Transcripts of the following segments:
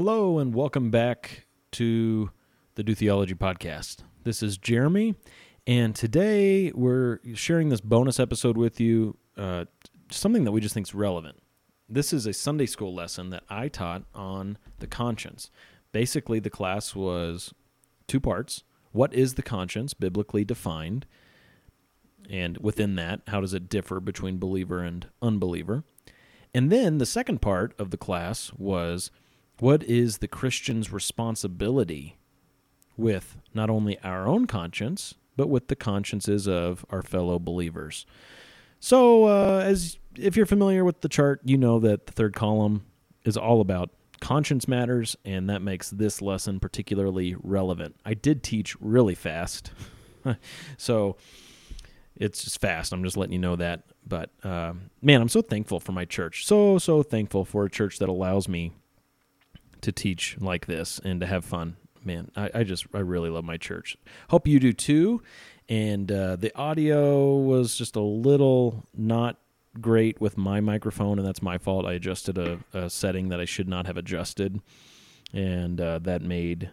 Hello, and welcome back to the Do Theology podcast. This is Jeremy, and today we're sharing this bonus episode with you, uh, something that we just think is relevant. This is a Sunday school lesson that I taught on the conscience. Basically, the class was two parts. What is the conscience, biblically defined? And within that, how does it differ between believer and unbeliever? And then the second part of the class was what is the Christian's responsibility with not only our own conscience, but with the consciences of our fellow believers? So, uh, as if you're familiar with the chart, you know that the third column is all about conscience matters, and that makes this lesson particularly relevant. I did teach really fast, so it's just fast. I'm just letting you know that. But uh, man, I'm so thankful for my church. So, so thankful for a church that allows me to teach like this and to have fun. Man, I, I just, I really love my church. Hope you do too. And uh, the audio was just a little not great with my microphone, and that's my fault. I adjusted a, a setting that I should not have adjusted, and uh, that made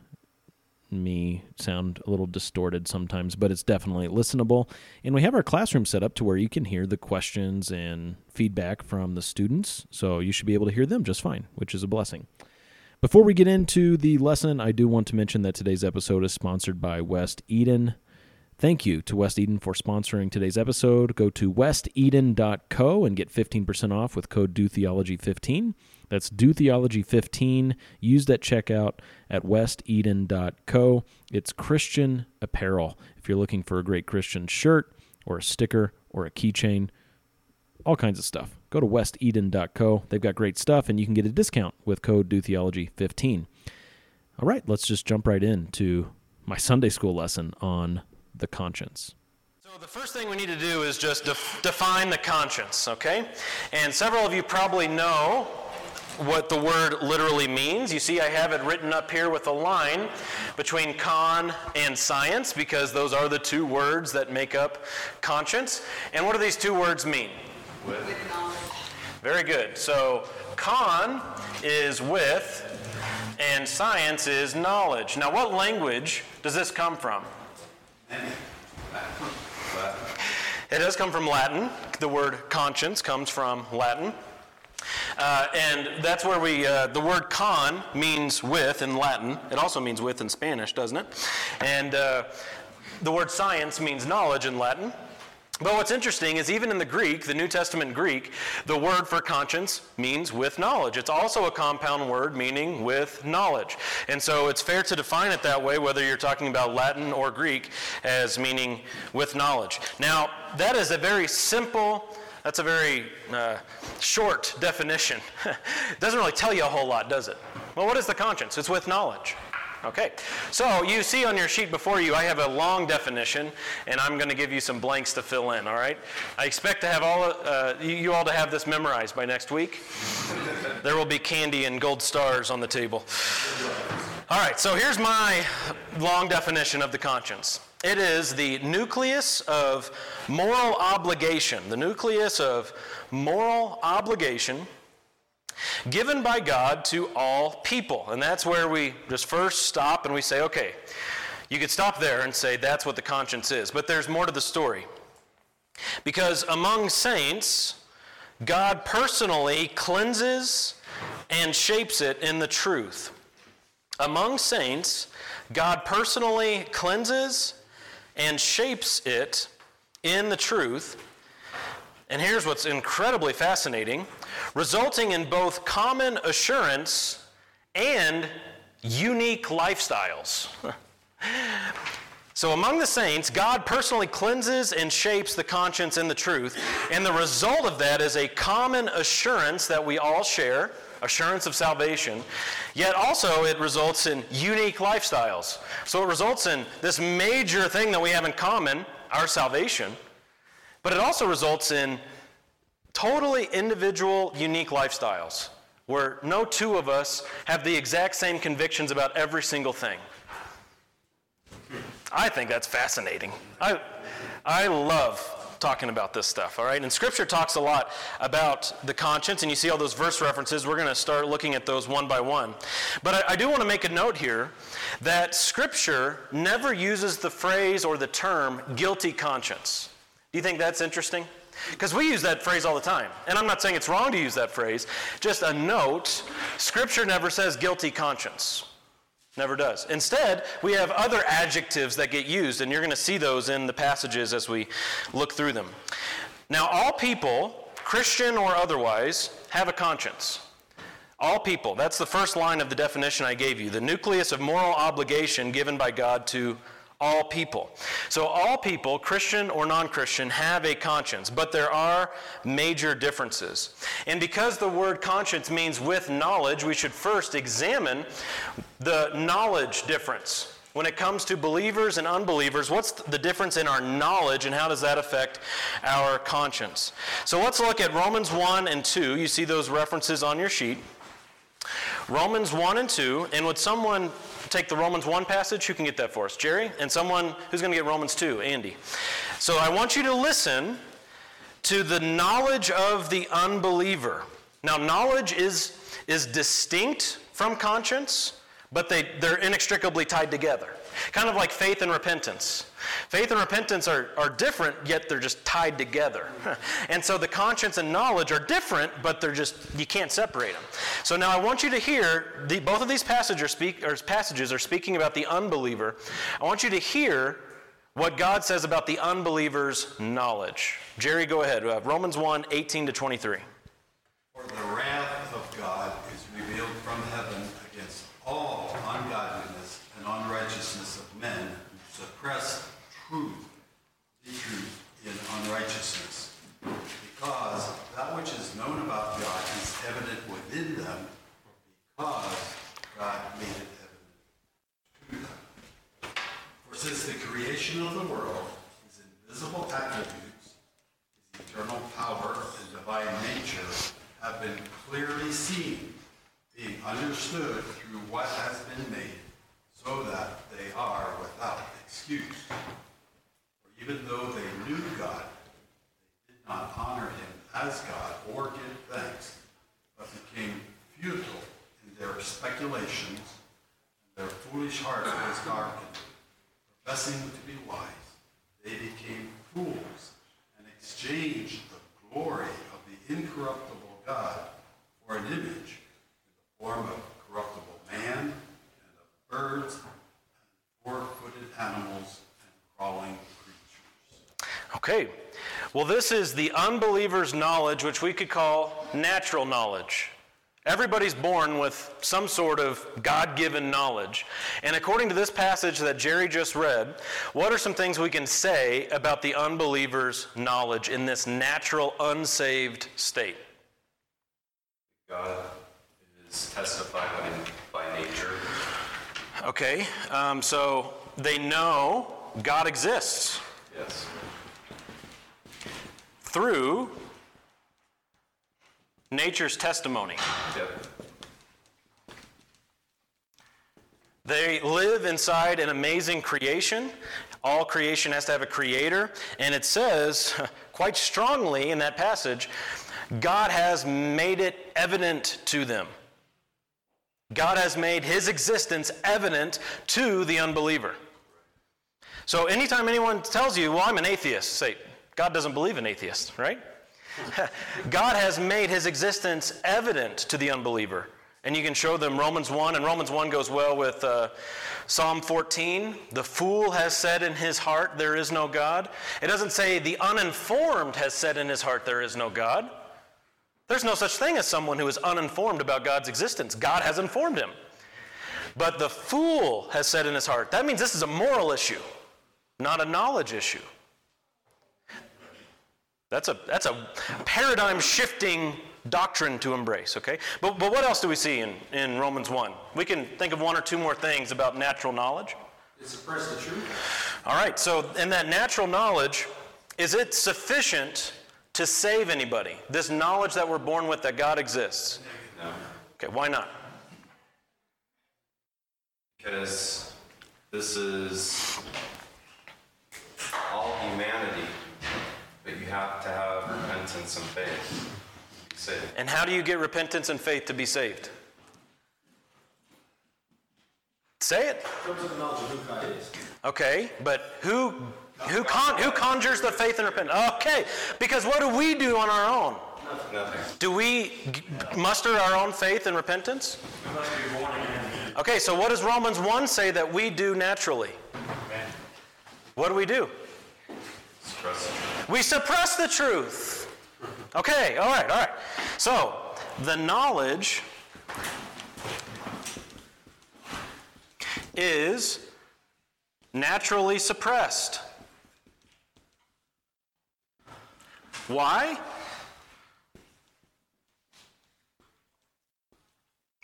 me sound a little distorted sometimes, but it's definitely listenable. And we have our classroom set up to where you can hear the questions and feedback from the students, so you should be able to hear them just fine, which is a blessing. Before we get into the lesson, I do want to mention that today's episode is sponsored by West Eden. Thank you to West Eden for sponsoring today's episode. Go to westeden.co and get 15% off with code DoTheology15. That's DoTheology15 used at checkout at westeden.co. It's Christian apparel. If you're looking for a great Christian shirt or a sticker or a keychain, all kinds of stuff. Go to westeden.co. They've got great stuff, and you can get a discount with code DoTheology15. All right, let's just jump right into my Sunday school lesson on the conscience. So, the first thing we need to do is just def- define the conscience, okay? And several of you probably know what the word literally means. You see, I have it written up here with a line between con and science because those are the two words that make up conscience. And what do these two words mean? With knowledge. Very good. So, con is with, and science is knowledge. Now, what language does this come from? It does come from Latin. The word conscience comes from Latin. Uh, and that's where we, uh, the word con means with in Latin. It also means with in Spanish, doesn't it? And uh, the word science means knowledge in Latin. But what's interesting is even in the Greek, the New Testament Greek, the word for conscience means with knowledge. It's also a compound word meaning with knowledge. And so it's fair to define it that way, whether you're talking about Latin or Greek, as meaning with knowledge. Now, that is a very simple, that's a very uh, short definition. it doesn't really tell you a whole lot, does it? Well, what is the conscience? It's with knowledge. Okay, so you see on your sheet before you, I have a long definition, and I'm going to give you some blanks to fill in. All right, I expect to have all uh, you all to have this memorized by next week. there will be candy and gold stars on the table. All right, so here's my long definition of the conscience. It is the nucleus of moral obligation, the nucleus of moral obligation given by God to all people. And that's where we just first stop and we say, okay, you could stop there and say that's what the conscience is. But there's more to the story. Because among saints, God personally cleanses and shapes it in the truth. Among saints, God personally cleanses and shapes it in the truth. And here's what's incredibly fascinating resulting in both common assurance and unique lifestyles. so, among the saints, God personally cleanses and shapes the conscience in the truth, and the result of that is a common assurance that we all share. Assurance of salvation, yet also it results in unique lifestyles. So it results in this major thing that we have in common, our salvation, but it also results in totally individual, unique lifestyles where no two of us have the exact same convictions about every single thing. I think that's fascinating. I, I love talking about this stuff, all right? And Scripture talks a lot about the conscience, and you see all those verse references. We're going to start looking at those one by one. But I, I do want to make a note here that Scripture never uses the phrase or the term guilty conscience. Do you think that's interesting? Because we use that phrase all the time. And I'm not saying it's wrong to use that phrase. Just a note Scripture never says guilty conscience. Never does. Instead, we have other adjectives that get used, and you're going to see those in the passages as we look through them. Now, all people, Christian or otherwise, have a conscience. All people. That's the first line of the definition I gave you the nucleus of moral obligation given by God to all people. So, all people, Christian or non Christian, have a conscience, but there are major differences. And because the word conscience means with knowledge, we should first examine the knowledge difference. When it comes to believers and unbelievers, what's the difference in our knowledge and how does that affect our conscience? So let's look at Romans 1 and 2. You see those references on your sheet. Romans 1 and 2. And would someone take the Romans 1 passage? Who can get that for us? Jerry? And someone who's going to get Romans 2? Andy. So I want you to listen to the knowledge of the unbeliever. Now, knowledge is, is distinct from conscience, but they, they're inextricably tied together. Kind of like faith and repentance. Faith and repentance are, are different, yet they're just tied together. and so the conscience and knowledge are different, but they're just, you can't separate them. So now I want you to hear, the, both of these passages speak, passages are speaking about the unbeliever. I want you to hear what God says about the unbeliever's knowledge. Jerry, go ahead. Uh, Romans 1 18 to 23. For the wrath of God is revealed from heaven against all ungodliness and unrighteousness of men who suppress truth, the truth in unrighteousness. Because that which is known about God is evident within them, because God made it evident to them. For since the creation of the world, his invisible attributes, his eternal power and divine nature have been clearly seen, being understood through what has been made, so that they are without excuse. For even though they knew God, they did not honor him as God or give thanks, but became futile their speculations, and their foolish heart was darkened. Professing to be wise, they became fools and exchanged the glory of the incorruptible God for an image in the form of corruptible man and of birds and four-footed animals and crawling creatures. Okay. Well, this is the unbeliever's knowledge, which we could call natural knowledge. Everybody's born with some sort of God given knowledge. And according to this passage that Jerry just read, what are some things we can say about the unbeliever's knowledge in this natural, unsaved state? God is testified by, by nature. Okay, um, so they know God exists Yes. through nature's testimony. They live inside an amazing creation. All creation has to have a creator. And it says quite strongly in that passage God has made it evident to them. God has made his existence evident to the unbeliever. So anytime anyone tells you, well, I'm an atheist, say, God doesn't believe in atheists, right? God has made his existence evident to the unbeliever. And you can show them Romans 1, and Romans 1 goes well with uh, Psalm 14. The fool has said in his heart, There is no God. It doesn't say the uninformed has said in his heart, There is no God. There's no such thing as someone who is uninformed about God's existence. God has informed him. But the fool has said in his heart, that means this is a moral issue, not a knowledge issue. That's a, that's a paradigm shifting doctrine to embrace, okay? But, but what else do we see in, in Romans 1? We can think of one or two more things about natural knowledge. It suppressed the truth. All right, so in that natural knowledge, is it sufficient to save anybody? This knowledge that we're born with that God exists? No. Okay, why not? Because this is all humanity, but you have to have repentance and faith. to saved. And how do you get repentance and faith to be saved? Say it. Comes to the knowledge of who God is. Okay, but who who con- who conjures the faith and repentance? Okay, because what do we do on our own? Nothing. Do we g- muster our own faith and repentance? We must be born again. Okay, so what does Romans 1 say that we do naturally? What do we do? We suppress the truth. Okay, all right, all right. So, the knowledge is naturally suppressed. Why?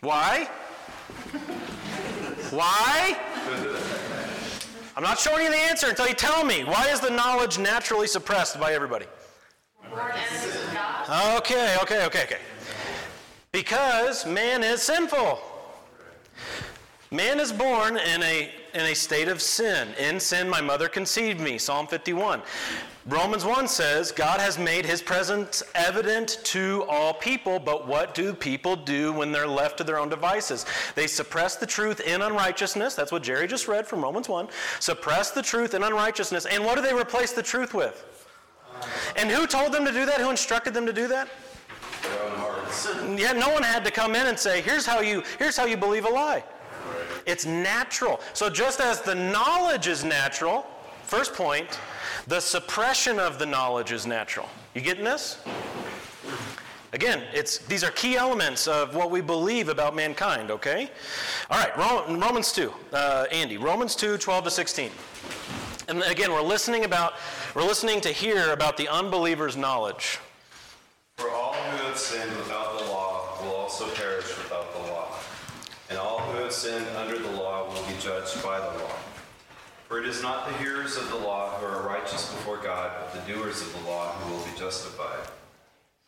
Why? Why? I'm not showing you the answer until you tell me. Why is the knowledge naturally suppressed by everybody? Okay, okay, okay, okay. Because man is sinful. Man is born in a, in a state of sin. In sin, my mother conceived me. Psalm 51. Romans 1 says, God has made his presence evident to all people, but what do people do when they're left to their own devices? They suppress the truth in unrighteousness. That's what Jerry just read from Romans 1. Suppress the truth in unrighteousness. And what do they replace the truth with? And who told them to do that? Who instructed them to do that? Their own hearts. Yeah, no one had to come in and say, here's how you, here's how you believe a lie. It's natural. So just as the knowledge is natural, first point, the suppression of the knowledge is natural. You getting this? Again, it's, these are key elements of what we believe about mankind, okay? All right, Romans 2, uh, Andy, Romans 2, 12 to 16. And again, we're listening about, we're listening to hear about the unbeliever's knowledge. For all who have sinned without the law will also perish without the law. And all who have sinned under the law will be judged by the law. For it is not the hearers of the law who are righteous before God, but the doers of the law who will be justified.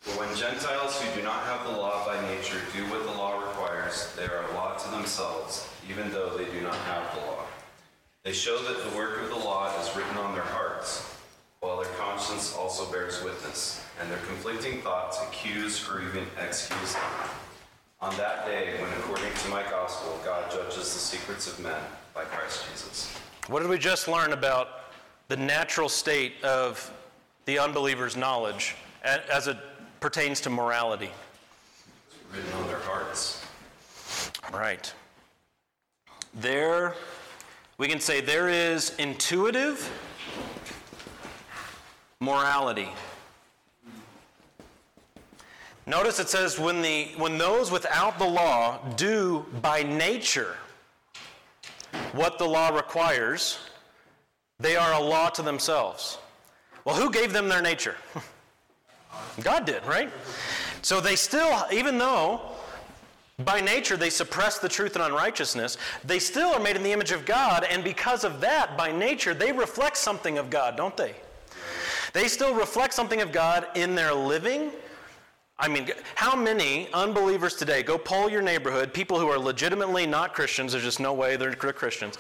For when Gentiles who do not have the law by nature do what the law requires, they are a law to themselves, even though they do not have the law. They show that the work of the law is written on their hearts, while their conscience also bears witness, and their conflicting thoughts accuse or even excuse them. On that day, when according to my gospel, God judges the secrets of men by Christ Jesus. What did we just learn about the natural state of the unbeliever's knowledge as it pertains to morality? Written on their hearts. Right. There, we can say there is intuitive morality. Notice it says when, the, when those without the law do by nature what the law requires, they are a law to themselves. Well, who gave them their nature? God did, right? So they still, even though by nature they suppress the truth and unrighteousness, they still are made in the image of God, and because of that, by nature, they reflect something of God, don't they? They still reflect something of God in their living. I mean, how many unbelievers today, go poll your neighborhood, people who are legitimately not Christians, there's just no way they're Christians,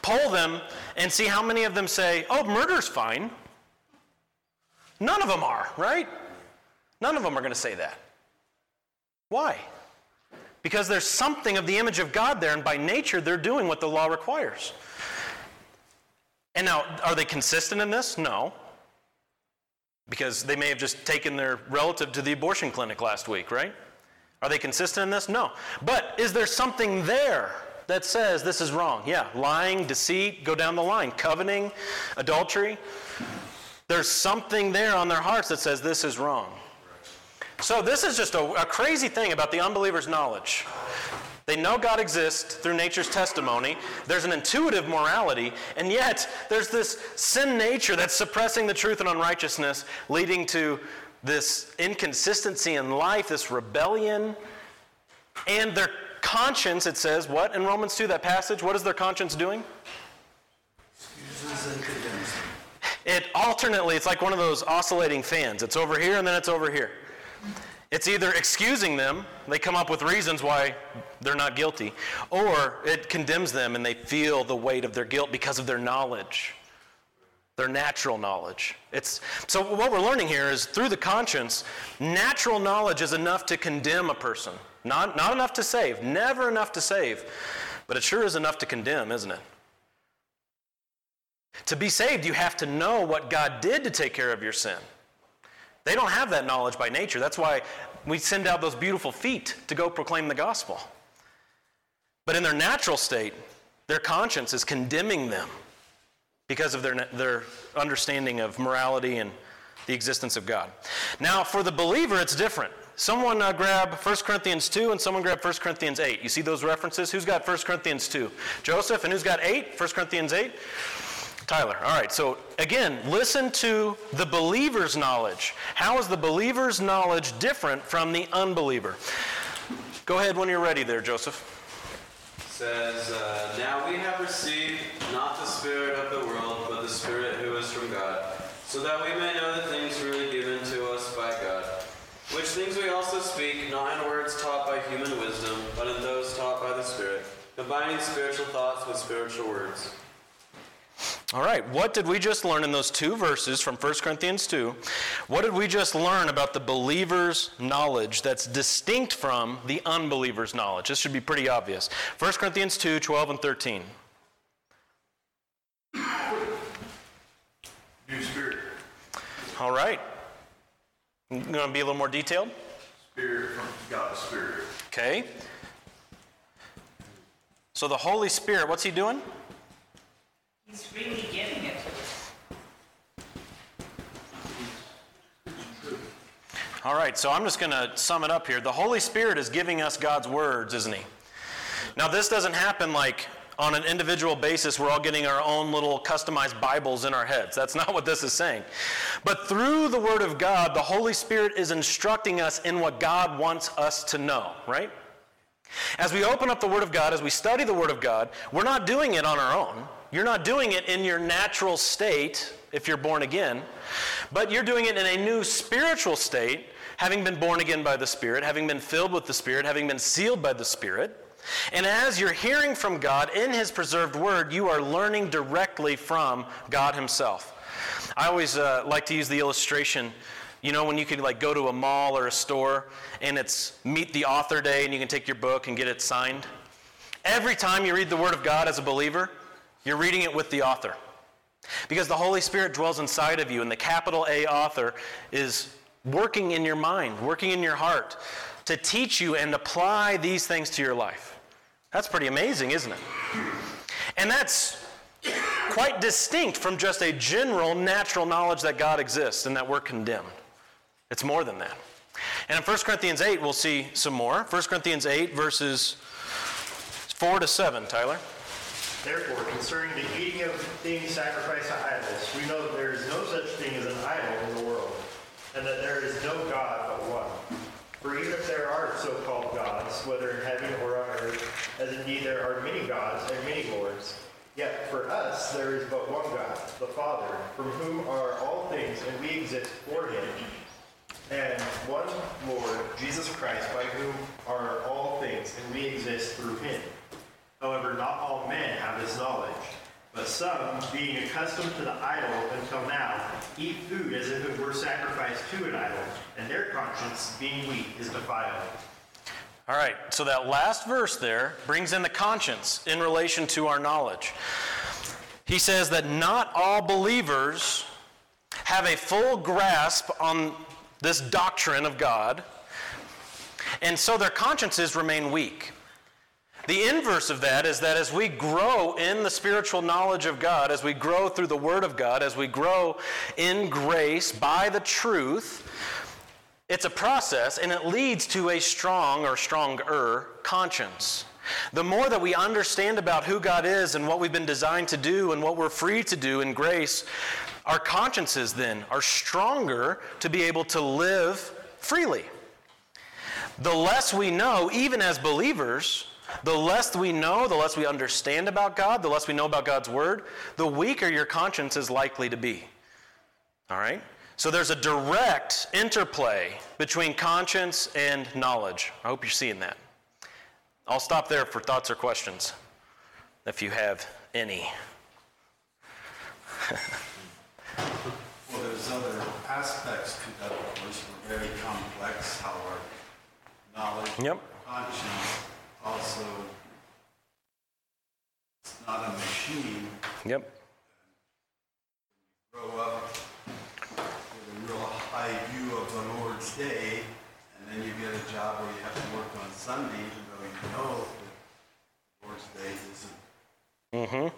poll them and see how many of them say, oh, murder's fine. None of them are, right? None of them are going to say that. Why? Because there's something of the image of God there, and by nature, they're doing what the law requires. And now, are they consistent in this? No. Because they may have just taken their relative to the abortion clinic last week, right? Are they consistent in this? No. But is there something there that says this is wrong? Yeah. Lying, deceit, go down the line. Coveting, adultery. There's something there on their hearts that says this is wrong. So, this is just a, a, crazy thing about the unbeliever's knowledge. They know God exists through nature's testimony. There's an intuitive morality, and yet there's this sin nature that's suppressing the truth and unrighteousness, leading to this inconsistency in life, this rebellion. And their conscience, it says, what in Romans 2, that passage? What is their conscience doing? It alternately, it's like one of those oscillating fans. It's over here and then it's over here. It's either excusing them, they come up with reasons why they're not guilty, or it condemns them and they feel the weight of their guilt because of their knowledge, their natural knowledge. It's, so, what we're learning here is through the conscience, natural knowledge is enough to condemn a person, not, not enough to save, never enough to save. But it sure is enough to condemn, isn't it? To be saved, you have to know what God did to take care of your sin. They don't have that knowledge by nature. That's why we send out those beautiful feet to go proclaim the gospel. But in their natural state, their conscience is condemning them because of their, their understanding of morality and the existence of God. Now, for the believer, it's different. Someone uh, grab 1 Corinthians 2 and someone grab 1 Corinthians 8. You see those references? Who's got 1 Corinthians 2? Joseph, and who's got 8? 1 Corinthians 8? Tyler. All right, so again, listen to the believer's knowledge. How is the believer's knowledge different from the unbeliever? Go ahead when you're ready there, Joseph. says, uh, Now we have received not the Spirit of the world, but the Spirit who is from God, so that we may know the things really given to us by God. Which things we also speak, not in words taught by human wisdom, but in those taught by the Spirit, combining spiritual thoughts with spiritual words. All right, what did we just learn in those two verses from 1 Corinthians 2? What did we just learn about the believer's knowledge that's distinct from the unbeliever's knowledge? This should be pretty obvious. 1 Corinthians 2 12 and 13. New spirit. All right. You going to be a little more detailed? Spirit from God's spirit. Okay. So the Holy Spirit, what's he doing? He's freely giving it to us. All right, so I'm just going to sum it up here. The Holy Spirit is giving us God's words, isn't He? Now, this doesn't happen like on an individual basis, we're all getting our own little customized Bibles in our heads. That's not what this is saying. But through the Word of God, the Holy Spirit is instructing us in what God wants us to know, right? As we open up the Word of God, as we study the Word of God, we're not doing it on our own. You're not doing it in your natural state if you're born again, but you're doing it in a new spiritual state, having been born again by the Spirit, having been filled with the Spirit, having been sealed by the Spirit. And as you're hearing from God in His preserved Word, you are learning directly from God Himself. I always uh, like to use the illustration. You know, when you could like go to a mall or a store and it's meet the author day and you can take your book and get it signed. Every time you read the Word of God as a believer, you're reading it with the author. Because the Holy Spirit dwells inside of you, and the capital A author is working in your mind, working in your heart to teach you and apply these things to your life. That's pretty amazing, isn't it? And that's quite distinct from just a general natural knowledge that God exists and that we're condemned. It's more than that. And in 1 Corinthians 8, we'll see some more. 1 Corinthians 8, verses 4 to 7, Tyler. Therefore, concerning the eating of things sacrificed to idols, we know that there is no such thing as an idol in the world, and that there is no God but one. For even if there are so-called gods, whether in heaven or on earth, as indeed there are many gods and many lords, yet for us there is but one God, the Father, from whom are all things, and we exist for him, and one Lord, Jesus Christ, by whom are all things, and we exist through him. However, not all men have this knowledge, but some, being accustomed to the idol until now, eat food as if it were sacrificed to an idol, and their conscience, being weak, is defiled. All right, so that last verse there brings in the conscience in relation to our knowledge. He says that not all believers have a full grasp on this doctrine of God, and so their consciences remain weak. The inverse of that is that as we grow in the spiritual knowledge of God, as we grow through the Word of God, as we grow in grace by the truth, it's a process and it leads to a strong or stronger conscience. The more that we understand about who God is and what we've been designed to do and what we're free to do in grace, our consciences then are stronger to be able to live freely. The less we know, even as believers, the less we know, the less we understand about God, the less we know about God's Word, the weaker your conscience is likely to be. All right? So there's a direct interplay between conscience and knowledge. I hope you're seeing that. I'll stop there for thoughts or questions, if you have any. Well, there's other aspects to that, of course, very complex, how our knowledge, Yep. conscience also machine. Yep. Grow up with a real high view of the Lord's day, and then you get a job where you have to work on Sunday, even though you know that the Lord's day isn't Mm-hmm.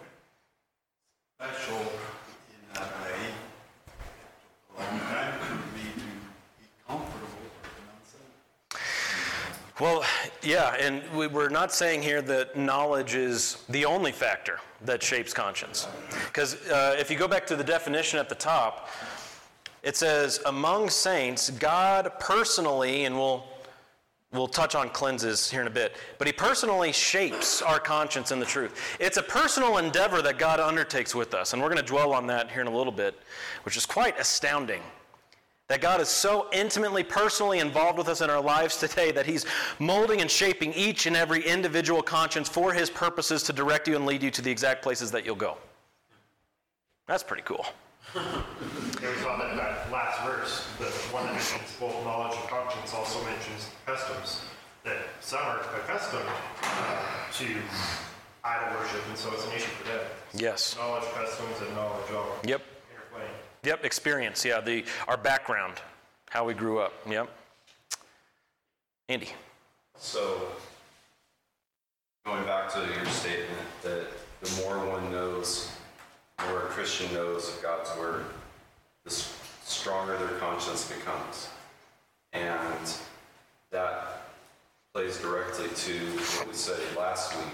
special in that way. A long time for me to be comfortable working on Sunday. Well, yeah, and we, we're not saying here that knowledge is the only factor that shapes conscience. Because uh, if you go back to the definition at the top, it says, among saints, God personally, and we'll, we'll touch on cleanses here in a bit, but He personally shapes our conscience in the truth. It's a personal endeavor that God undertakes with us, and we're going to dwell on that here in a little bit, which is quite astounding. That God is so intimately, personally involved with us in our lives today that He's molding and shaping each and every individual conscience for His purposes to direct you and lead you to the exact places that you'll go. That's pretty cool. There's on that, that last verse, the one that mentions both knowledge and conscience also mentions customs. That some are accustomed uh, to idol worship, and so it's an issue for them. Yes. Knowledge, customs, and knowledge all Yep. Yep. Experience. Yeah. The our background, how we grew up. Yep. Andy. So, going back to your statement that the more one knows, the more a Christian knows of God's Word, the stronger their conscience becomes. And that plays directly to what we said last week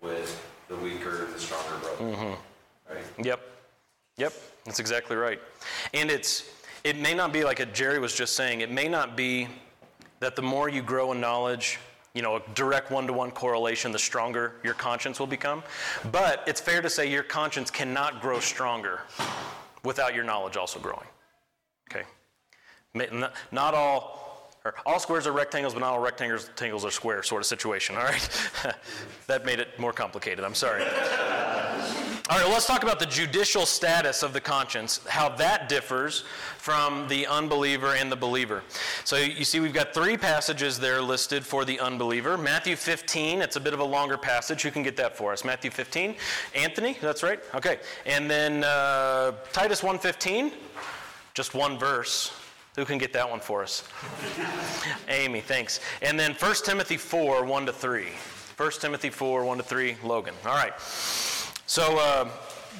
with the weaker the stronger brother. Mm-hmm. Right? Yep. Yep. That's exactly right. And it's it may not be like Jerry was just saying. It may not be that the more you grow in knowledge, you know, a direct one-to-one correlation, the stronger your conscience will become. But it's fair to say your conscience cannot grow stronger without your knowledge also growing. Okay. Not, all, or all squares are rectangles, but not all rectangles are squares, sort of situation. All right. that made it more complicated. I'm sorry. All right, well, let's talk about the judicial status of the conscience, how that differs from the unbeliever and the believer. So you see, we've got three passages there listed for the unbeliever. Matthew 15, it's a bit of a longer passage. Who can get that for us? Matthew 15. Anthony, that's right? Okay. And then uh, Titus 1.15, just one verse. Who can get that one for us? Amy, thanks. And then 1 Timothy 4, 1 to 3. 1 Timothy 4, 1 to 3, Logan. All right. So, uh,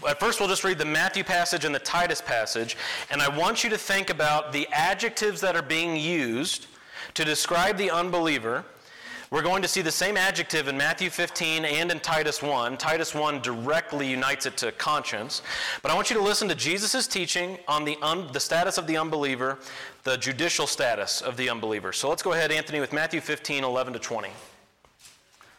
at first, we'll just read the Matthew passage and the Titus passage, and I want you to think about the adjectives that are being used to describe the unbeliever. We're going to see the same adjective in Matthew 15 and in Titus 1. Titus 1 directly unites it to conscience. But I want you to listen to Jesus' teaching on the, un- the status of the unbeliever, the judicial status of the unbeliever. So let's go ahead, Anthony, with Matthew 15, 11 to 20.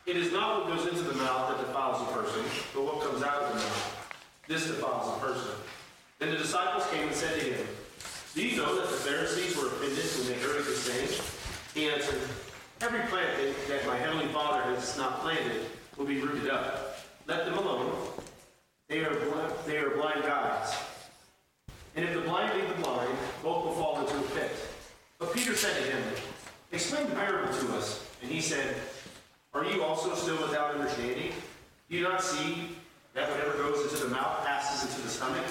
It is not what goes into the mouth that defiles a person, but what comes out of the mouth. This defiles a person. Then the disciples came and said to him, Do you know that the Pharisees were offended when they heard this saying? He answered, Every plant that, that my heavenly Father has not planted will be rooted up. Let them alone. They are, bl- they are blind guides. And if the blind lead the blind, both will fall into a pit. But Peter said to him, Explain the parable to us. And he said, Are you also still without understanding? Do you not see that whatever goes into the mouth passes into the stomach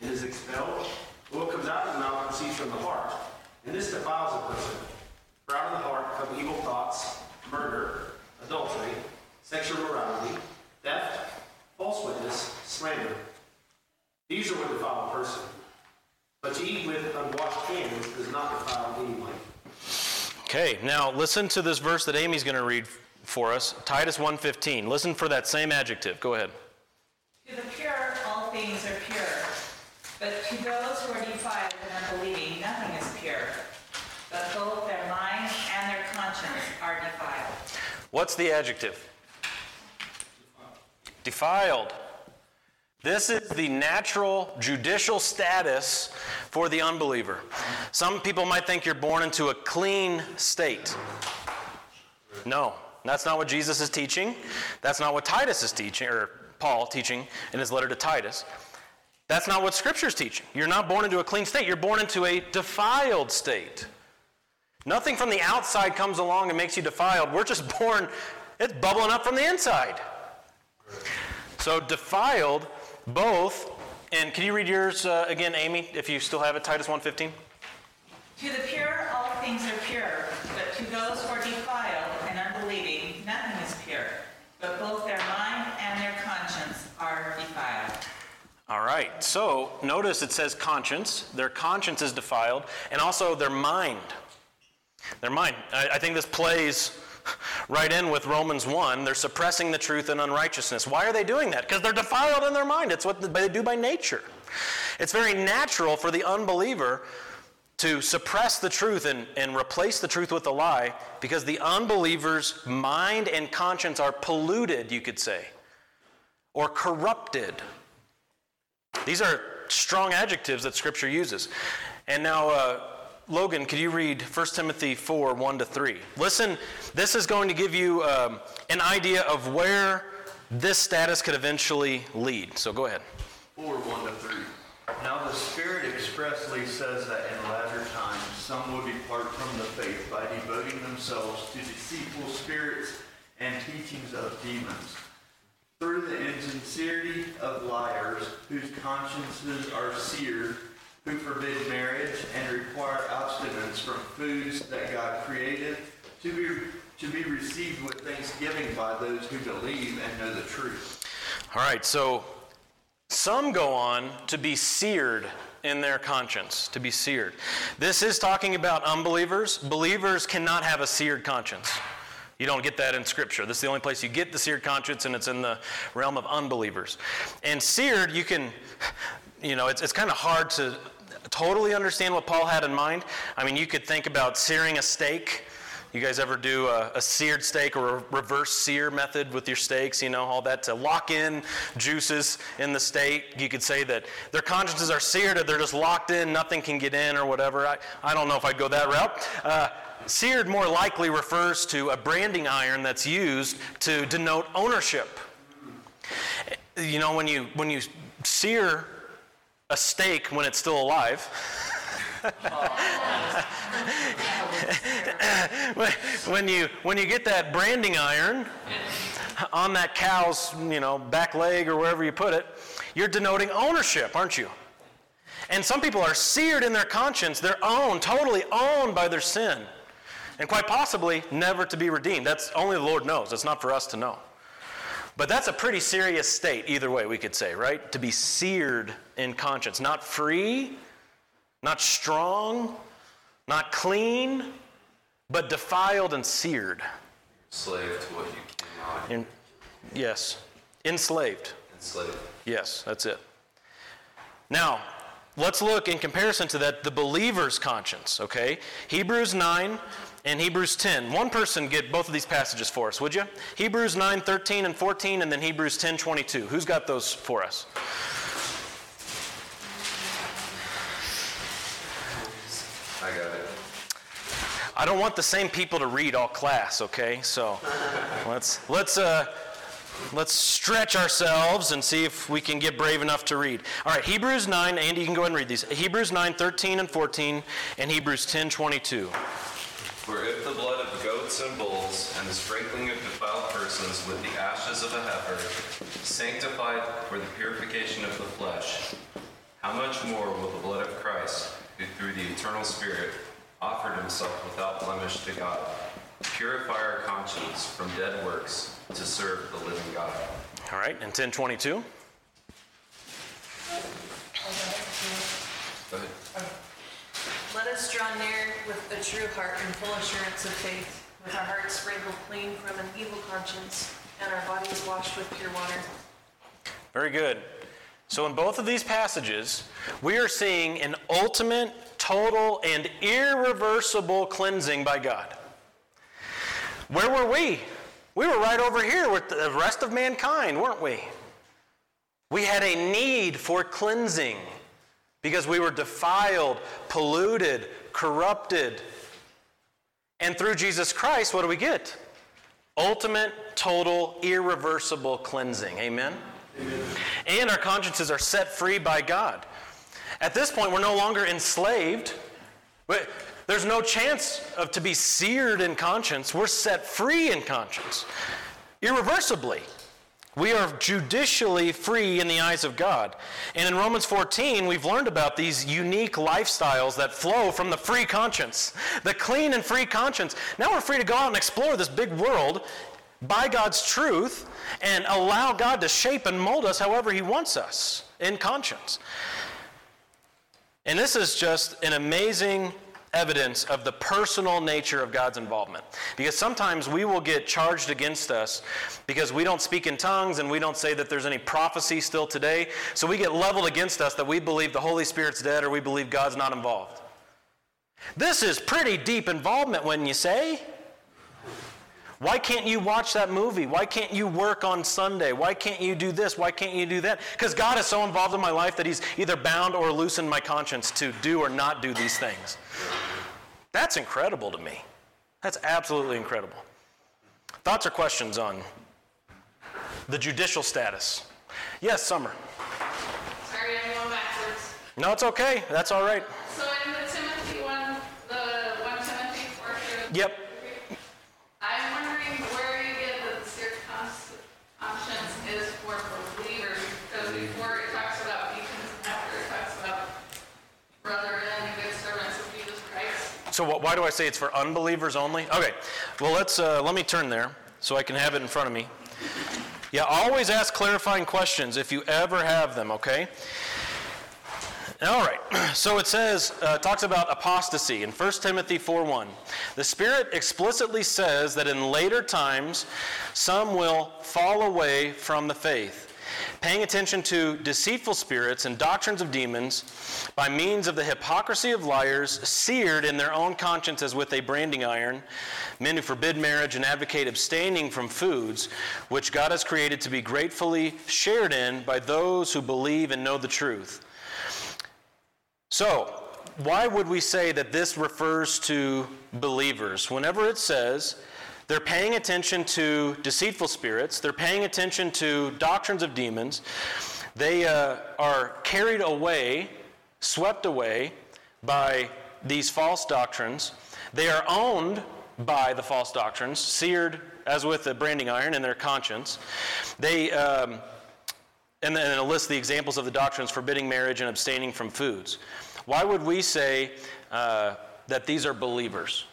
and is expelled? But what comes out of the mouth proceeds from the heart. And this defiles a person. For out of the heart come evil thoughts, murder, adultery, sexual immorality, theft, false witness, slander. These are what defile a person. But to eat with unwashed hands does not defile anyone. Okay, now listen to this verse that Amy's going to read for us, Titus 1:15. Listen for that same adjective. Go ahead. To the pure, all things are pure. But to those who are defiled and unbelieving, nothing is pure. But both their mind and their conscience are defiled. What's the adjective? Defiled. This is the natural judicial status for the unbeliever. Some people might think you're born into a clean state. No, that's not what Jesus is teaching. That's not what Titus is teaching, or Paul teaching in his letter to Titus. That's not what Scripture is teaching. You're not born into a clean state, you're born into a defiled state. Nothing from the outside comes along and makes you defiled. We're just born, it's bubbling up from the inside. So defiled both, and can you read yours uh, again, Amy, if you still have it, Titus 1.15? To the pure, all things are pure, but to those who are defiled and unbelieving, nothing is pure. But both their mind and their conscience are defiled. All right, so notice it says conscience. Their conscience is defiled, and also their mind. Their mind. I, I think this plays right in with Romans 1. They're suppressing the truth in unrighteousness. Why are they doing that? Because they're defiled in their mind. It's what they do by nature. It's very natural for the unbeliever to suppress the truth and, and replace the truth with a lie because the unbeliever's mind and conscience are polluted, you could say, or corrupted. These are strong adjectives that Scripture uses. And now, uh, Logan, could you read 1 Timothy 4 1 to 3? Listen, this is going to give you um, an idea of where this status could eventually lead. So go ahead. 4 1 to 3. Now the Spirit expressly says that in latter times some will depart from the faith by devoting themselves to deceitful spirits and teachings of demons. Through the insincerity of liars, whose consciences are seared, who forbid marriage and require abstinence from foods that God created, to be, to be received with thanksgiving by those who believe and know the truth. All right, so some go on to be seared in their conscience, to be seared. This is talking about unbelievers. Believers cannot have a seared conscience. You don't get that in Scripture. This is the only place you get the seared conscience, and it's in the realm of unbelievers. And seared, you can, you know, it's, it's kind of hard to totally understand what Paul had in mind. I mean, you could think about searing a steak. You guys ever do a, a, seared steak or a reverse sear method with your steaks? You know, all that to lock in juices in the steak. You could say that their consciences are seared or they're just locked in, nothing can get in or whatever. I, I don't know if I'd go that route. Uh, seared more likely refers to a branding iron that's used to denote ownership. You know, when you, when you sear a steak when it's still alive, when you when you get that branding iron on that cow's you know back leg or wherever you put it, you're denoting ownership, aren't you? And some people are seared in their conscience, they're owned, totally owned by their sin, and quite possibly never to be redeemed. That's only the Lord knows. It's not for us to know. But that's a pretty serious state, either way, we could say, right? To be seared in conscience. Not free, not strong, not clean, but defiled and seared. Slave to what you cannot. In, yes, enslaved. Enslaved. Yes, that's it. Now, let's look in comparison to that the believer's conscience, okay? Hebrews 9 and Hebrews 10. One person get both of these passages for us, would you? Hebrews 9, 13 and 14, and then Hebrews 10, 22. Who's got those for us? I got it. I don't want the same people to read all class, okay? So let's let's uh let's stretch ourselves and see if we can get brave enough to read. All right, Hebrews 9, Andy, you can go ahead and read these. Hebrews 9, 13 and 14, and Hebrews 10, 22. For if the blood of goats and bulls and the sprinkling of defiled persons with the ashes of a heifer sanctified for the purification of the flesh, how much more will the blood of Christ, who through the eternal Spirit offered himself without blemish to God, purify our conscience from dead works to serve the living God? All right, and 1022. Go ahead. Let us draw near with a true heart and full assurance of faith, with our hearts sprinkled clean from an evil conscience and our bodies washed with pure water. Very good. So, in both of these passages, we are seeing an ultimate, total, and irreversible cleansing by God. Where were we? We were right over here with the rest of mankind, weren't we? We had a need for cleansing because we were defiled, polluted, corrupted. And through Jesus Christ, what do we get? Ultimate, total, irreversible cleansing. Amen? Amen? And our consciences are set free by God. At this point, we're no longer enslaved. There's no chance of to be seared in conscience. We're set free in conscience, irreversibly. We are judicially free in the eyes of God. And in Romans 14, we've learned about these unique lifestyles that flow from the free conscience, the clean and free conscience. Now we're free to go out and explore this big world by God's truth and allow God to shape and mold us however He wants us in conscience. And this is just an amazing evidence of the personal nature of God's involvement. Because sometimes we will get charged against us because we don't speak in tongues and we don't say that there's any prophecy still today. So we get leveled against us that we believe the Holy Spirit's dead or we believe God's not involved. This is pretty deep involvement when you say. Why can't you watch that movie? Why can't you work on Sunday? Why can't you do this? Why can't you do that? Because God is so involved in my life that He's either bound or loosened my conscience to do or not do these things. That's incredible to me. That's absolutely incredible. Thoughts or questions on the judicial status? Yes, Summer. Sorry, I'm going backwards. No, it's okay. That's all right. So in the Timothy one, the one Timothy four. Yep. I'm wondering where you get that the spirit cons- conscience is for believers, because before it talks about deacons, and after it talks about brethren and good servants of Jesus Christ. So wh- why do I say it's for unbelievers only? Okay. Well, let's uh, let me turn there so I can have it in front of me. Yeah, always ask clarifying questions if you ever have them. Okay. All right. So it says, uh, talks about apostasy in 1 Timothy 4:1. The Spirit explicitly says that in later times some will fall away from the faith, paying attention to deceitful spirits and doctrines of demons by means of the hypocrisy of liars, seared in their own consciences with a branding iron, men who forbid marriage and advocate abstaining from foods which God has created to be gratefully shared in by those who believe and know the truth. So, why would we say that this refers to believers? Whenever it says they're paying attention to deceitful spirits, they're paying attention to doctrines of demons, they uh, are carried away, swept away by these false doctrines. They are owned by the false doctrines, seared as with a branding iron in their conscience. They. Um, and then it'll list the examples of the doctrines forbidding marriage and abstaining from foods. Why would we say uh, that these are believers?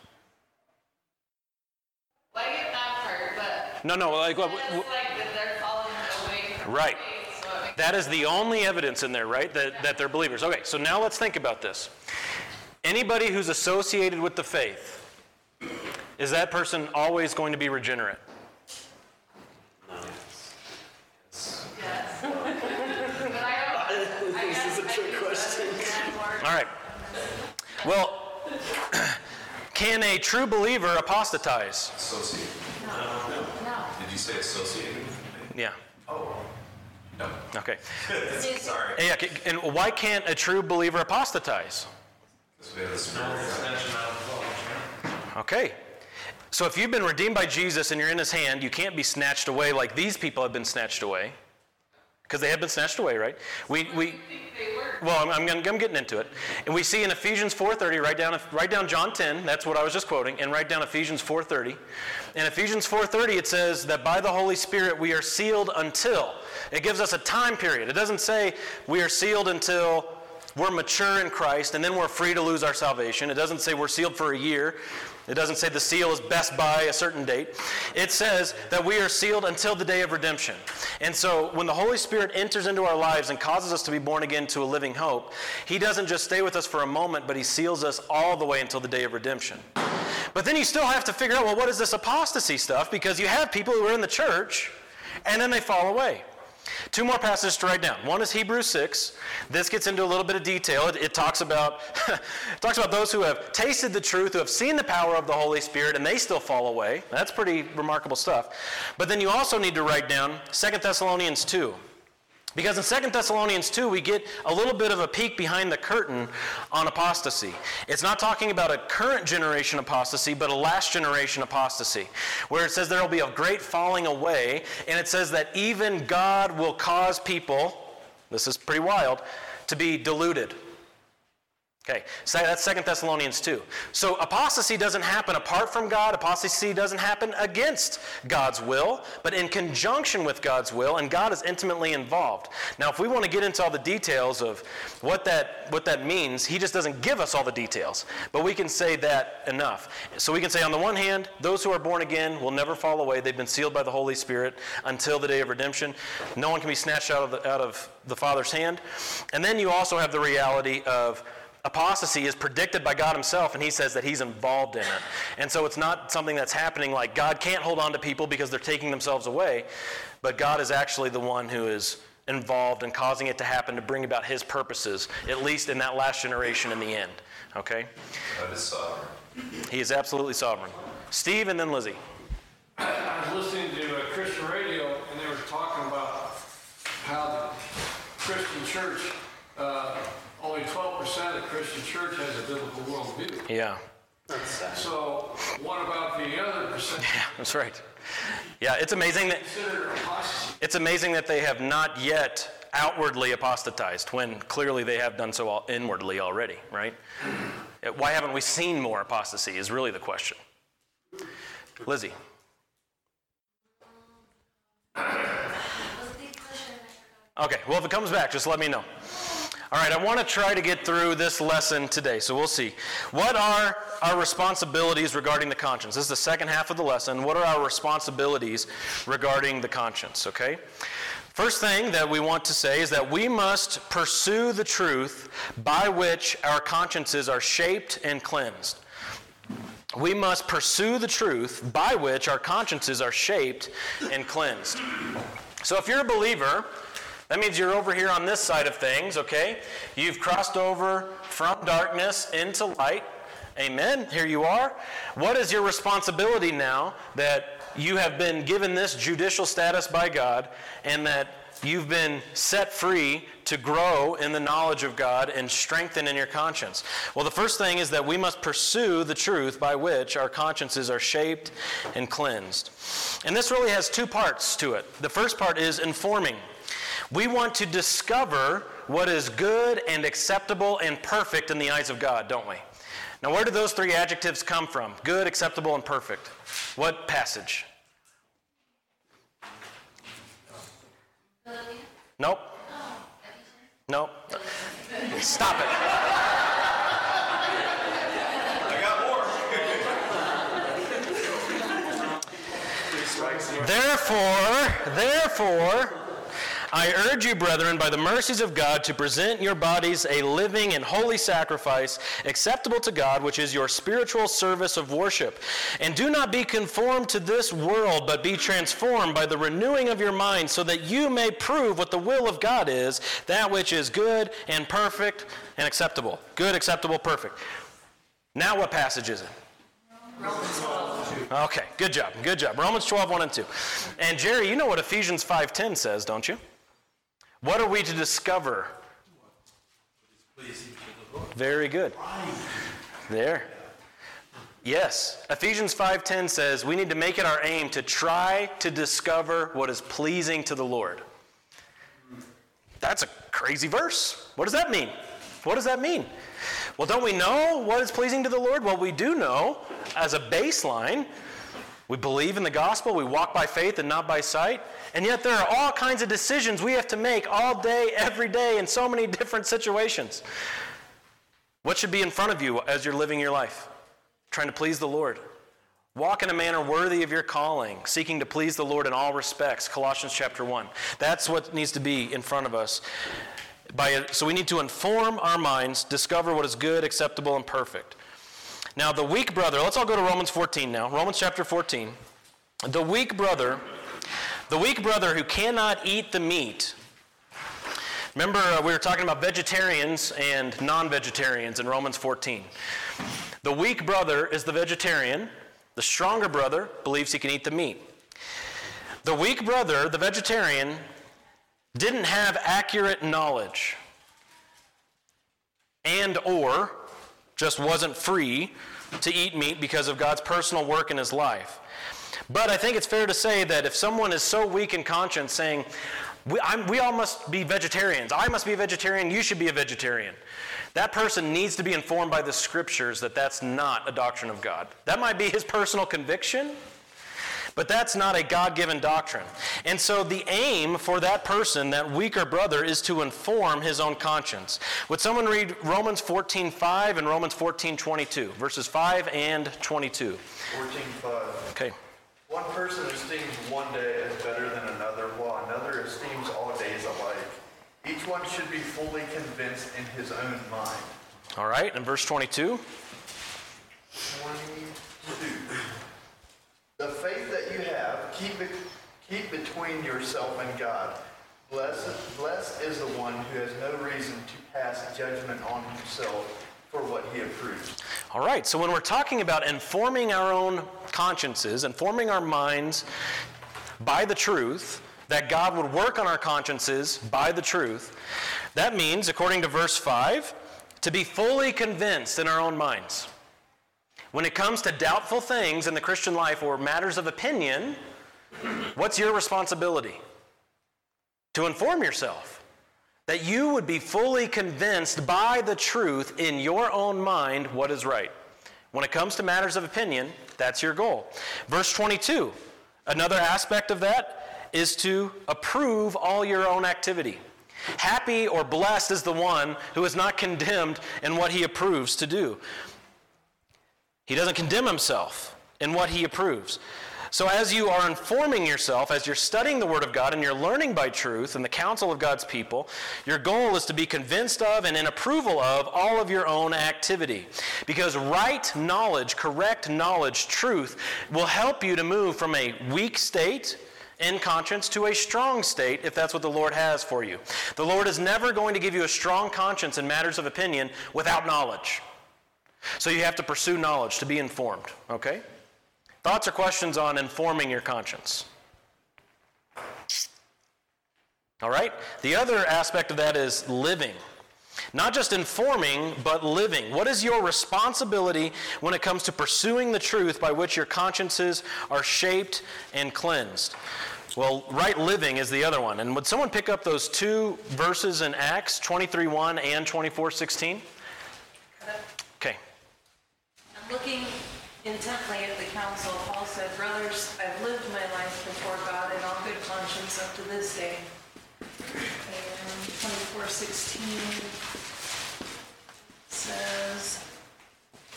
Well, I get that part, but No, no, like, it's what- like they're falling away from Right. faith, so that is the only evidence in there, right? That, that they're believers. Okay, so now let's think about this. Anybody who's associated with the faith, is that person always going to be regenerate? No. Yes. But I don't, I guess I think that's more. All right. Well, can a true believer apostatize? Associated. No. Did you say associated? Yeah. Oh. No. Okay. Sorry. Yeah, and why can't a true believer apostatize? Because we have the Spirit. Okay. So if you've been redeemed by Jesus and you're in his hand, you can't be snatched away like these people have been snatched away. Because they have been snatched away, right? We, we, well, I'm, I'm, I'm getting into it. And we see in Ephesians 4.30, write down, write down John 10, that's what I was just quoting, and write down Ephesians 4.30. In Ephesians 4.30, it says that by the Holy Spirit we are sealed until. It gives us a time period. It doesn't say we are sealed until we're mature in Christ and then we're free to lose our salvation. It doesn't say we're sealed for a year. It doesn't say the seal is best by a certain date. It says that we are sealed until the day of redemption. And so when the Holy Spirit enters into our lives and causes us to be born again to a living hope, He doesn't just stay with us for a moment, but He seals us all the way until the day of redemption. But then you still have to figure out well, what is this apostasy stuff? Because you have people who are in the church and then they fall away. Two more passages to write down. One is Hebrews 6. This gets into a little bit of detail. It, it talks about it talks about those who have tasted the truth, who have seen the power of the Holy Spirit, and they still fall away. That's pretty remarkable stuff. But then you also need to write down 2 Thessalonians 2. Because in 2 Thessalonians 2, we get a little bit of a peek behind the curtain on apostasy. It's not talking about a current generation apostasy, but a last generation apostasy, where it says there will be a great falling away, and it says that even God will cause people, this is pretty wild, to be deluded. Okay, so that's Second Thessalonians 2. So apostasy doesn't happen apart from God. Apostasy doesn't happen against God's will, but in conjunction with God's will, and God is intimately involved. Now, if we want to get into all the details of what that, what that means, He just doesn't give us all the details. But we can say that enough. So we can say, on the one hand, those who are born again will never fall away. They've been sealed by the Holy Spirit until the day of redemption. No one can be snatched out of the, out of the Father's hand. And then you also have the reality of apostasy is predicted by God Himself, and He says that He's involved in it. And so it's not something that's happening like God can't hold on to people because they're taking themselves away, but God is actually the one who is involved in causing it to happen to bring about His purposes, at least in that last generation in the end. Okay? God is sovereign. He is absolutely sovereign. Steve and then Lizzie. I was listening to a Christian radio, and they were talking about how the Christian church, uh, only 12% of the Christian church has a biblical worldview. Yeah. So what about the other percent? Yeah, that's right. Yeah, it's amazing that it's amazing that they have not yet outwardly apostatized when clearly they have done so all inwardly already, right? Why haven't we seen more apostasy is really the question. Lizzie. Okay, well, if it comes back, just let me know. All right, I want to try to get through this lesson today, so we'll see. What are our responsibilities regarding the conscience? This is the second half of the lesson. What are our responsibilities regarding the conscience, okay? First thing that we want to say is that we must pursue the truth by which our consciences are shaped and cleansed. We must pursue the truth by which our consciences are shaped and cleansed. So if you're a believer, that means you're over here on this side of things, okay? You've crossed over from darkness into light. Amen. Here you are. What is your responsibility now that you have been given this judicial status by God and that you've been set free to grow in the knowledge of God and strengthen in your conscience? Well, the first thing is that we must pursue the truth by which our consciences are shaped and cleansed. And this really has two parts to it. The first part is informing. We want to discover what is good and acceptable and perfect in the eyes of God, don't we? Now, where do those three adjectives come from? Good, acceptable, and perfect. What passage? Nope. Nope. Stop it. I got more. Therefore, therefore, I urge you, brethren, by the mercies of God, to present your bodies a living and holy sacrifice, acceptable to God, which is your spiritual service of worship. And do not be conformed to this world, but be transformed by the renewing of your mind, so that you may prove what the will of God is, that which is good and perfect and acceptable. Good, acceptable, perfect. Now, what passage is it? Okay, good job, good job. Romans 12, 1 and 2. And Jerry, you know what Ephesians 5.10 says, don't you? What are we to discover? Very good. There. Yes. Ephesians 5:10 says we need to make it our aim to try to discover what is pleasing to the Lord. That's a crazy verse. What does that mean? What does that mean? Well, don't we know what is pleasing to the Lord? Well, we do know as a baseline. We believe in the gospel, we walk by faith and not by sight. And yet there are all kinds of decisions we have to make all day, every day, in so many different situations. What should be in front of you as you're living your life? Trying to please the Lord. Walk in a manner worthy of your calling, seeking to please the Lord in all respects. Colossians chapter 1. That's what needs to be in front of us. By, so we need to inform our minds, discover what is good, acceptable, and perfect. Now, the weak brother, let's all go to Romans 14 now. Romans chapter 14. The weak brother, the weak brother who cannot eat the meat. Remember, uh, we were talking about vegetarians and non vegetarians in Romans 14. The weak brother is the vegetarian, the stronger brother believes he can eat the meat. The weak brother, the vegetarian, didn't have accurate knowledge and or just wasn't free to eat meat because of God's personal work in his life. But I think it's fair to say that if someone is so weak in conscience saying, We, we all must be vegetarians. I must be a vegetarian. You should be a vegetarian. That person needs to be informed by the scriptures that that's not a doctrine of God. That might be his personal conviction, but that's not a God given doctrine. And so the aim for that person, that weaker brother, is to inform his own conscience. Would someone read Romans 14 5 and Romans 14 22, verses 5 and 22? 14:5. Okay. One person esteems one day as better than another, while another esteems all days alike. Each one should be fully convinced in his own mind. All right, and verse 22. 22. The faith that you have, keep it, keep between yourself and God. Blessed, blessed is the one who has no reason to pass judgment on himself for what he approves. All right, so when we're talking about informing our own consciences, informing our minds by the truth, that God would work on our consciences by the truth, that means, according to verse 5, to be fully convinced in our own minds. When it comes to doubtful things in the Christian life or matters of opinion, what's your responsibility? To inform yourself that you would be fully convinced by the truth in your own mind what is right. When it comes to matters of opinion, that's your goal. Verse 22, another aspect of that is to approve all your own activity. Happy or blessed is the one who is not condemned in what he approves to do. He doesn't condemn himself in what he approves. So, as you are informing yourself, as you're studying the Word of God and you're learning by truth and the counsel of God's people, your goal is to be convinced of and in approval of all of your own activity. Because right knowledge, correct knowledge, truth will help you to move from a weak state in conscience to a strong state if that's what the Lord has for you. The Lord is never going to give you a strong conscience in matters of opinion without knowledge. So you have to pursue knowledge to be informed, okay? Thoughts or questions on informing your conscience? All right? The other aspect of that is living. Not just informing, but living. What is your responsibility when it comes to pursuing the truth by which your consciences are shaped and cleansed? Well, right living is the other one. And would someone pick up those two verses in Acts 23:1 and 24:16? Okay. I'm looking intently at the council. Paul said, Brothers, I've lived my life before God in all good conscience up to this day. And 2416 says,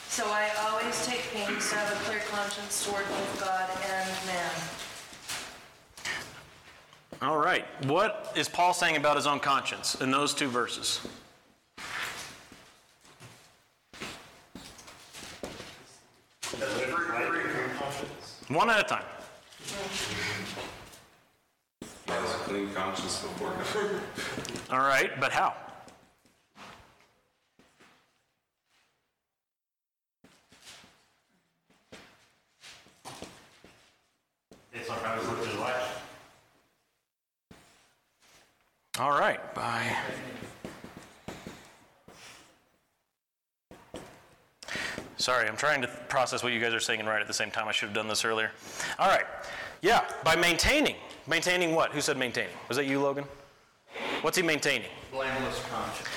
So I always take pains to have a clear conscience toward both God and man. All right. What is Paul saying about his own conscience in those two verses? One at a time. Clean conscience before God. All right, but how? It's looking at life. All right, by. Sorry, I'm trying to process what you guys are saying and write at the same time. I should have done this earlier. All right. Yeah, by maintaining. Maintaining what? Who said maintaining? Was that you, Logan? What's he maintaining? Blameless conscience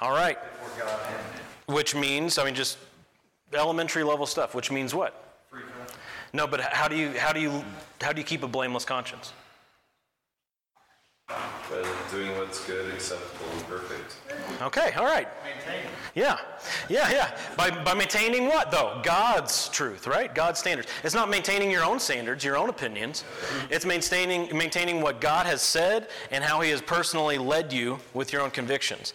All right. before God and man. Which means, I mean, just elementary level stuff. Which means what? No, but how do you how do you how do you keep a blameless conscience? By doing what's good, acceptable, and perfect. Okay, all right. Maintain. Yeah, yeah, yeah. By, by maintaining what, though? God's truth, right? God's standards. It's not maintaining your own standards, your own opinions. It's maintaining, maintaining what God has said and how He has personally led you with your own convictions.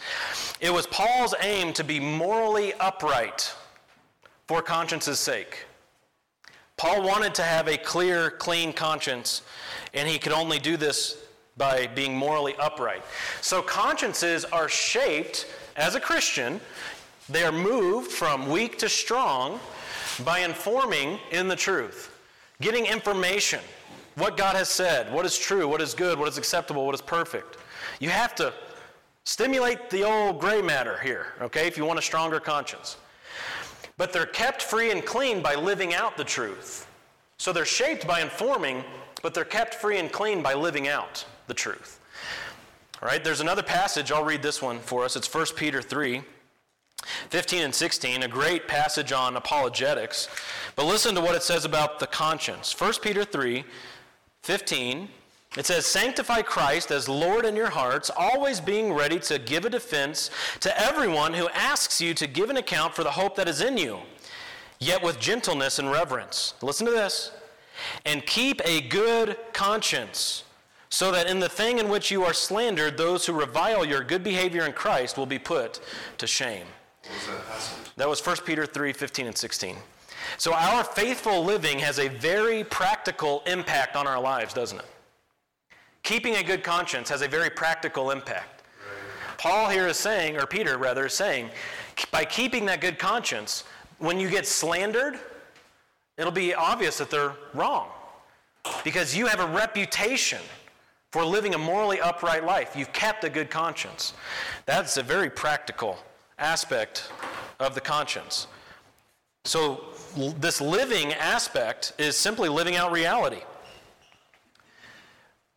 It was Paul's aim to be morally upright for conscience's sake. Paul wanted to have a clear, clean conscience, and he could only do this by being morally upright. So consciences are shaped as a Christian, they are moved from weak to strong by informing in the truth, getting information, what God has said, what is true, what is good, what is acceptable, what is perfect. You have to stimulate the old gray matter here, okay, if you want a stronger conscience. But they're kept free and clean by living out the truth. So they're shaped by informing, but they're kept free and clean by living out the truth. All right, there's another passage. I'll read this one for us. It's 1 Peter 3. 15 and 16, a great passage on apologetics. But listen to what it says about the conscience. 1 Peter 3, 15, it says, Sanctify Christ as Lord in your hearts, always being ready to give a defense to everyone who asks you to give an account for the hope that is in you, yet with gentleness and reverence. Listen to this. And keep a good conscience, so that in the thing in which you are slandered, those who revile your good behavior in Christ will be put to shame. Was that? That was 1 Peter 3 15 and 16. So our faithful living has a very practical impact on our lives, doesn't it? Keeping a good conscience has a very practical impact. Paul here is saying, or Peter rather, is saying, by keeping that good conscience, when you get slandered, it'll be obvious that they're wrong. Because you have a reputation for living a morally upright life. You've kept a good conscience. That's a very practical aspect of the conscience. So, this living aspect is simply living out reality.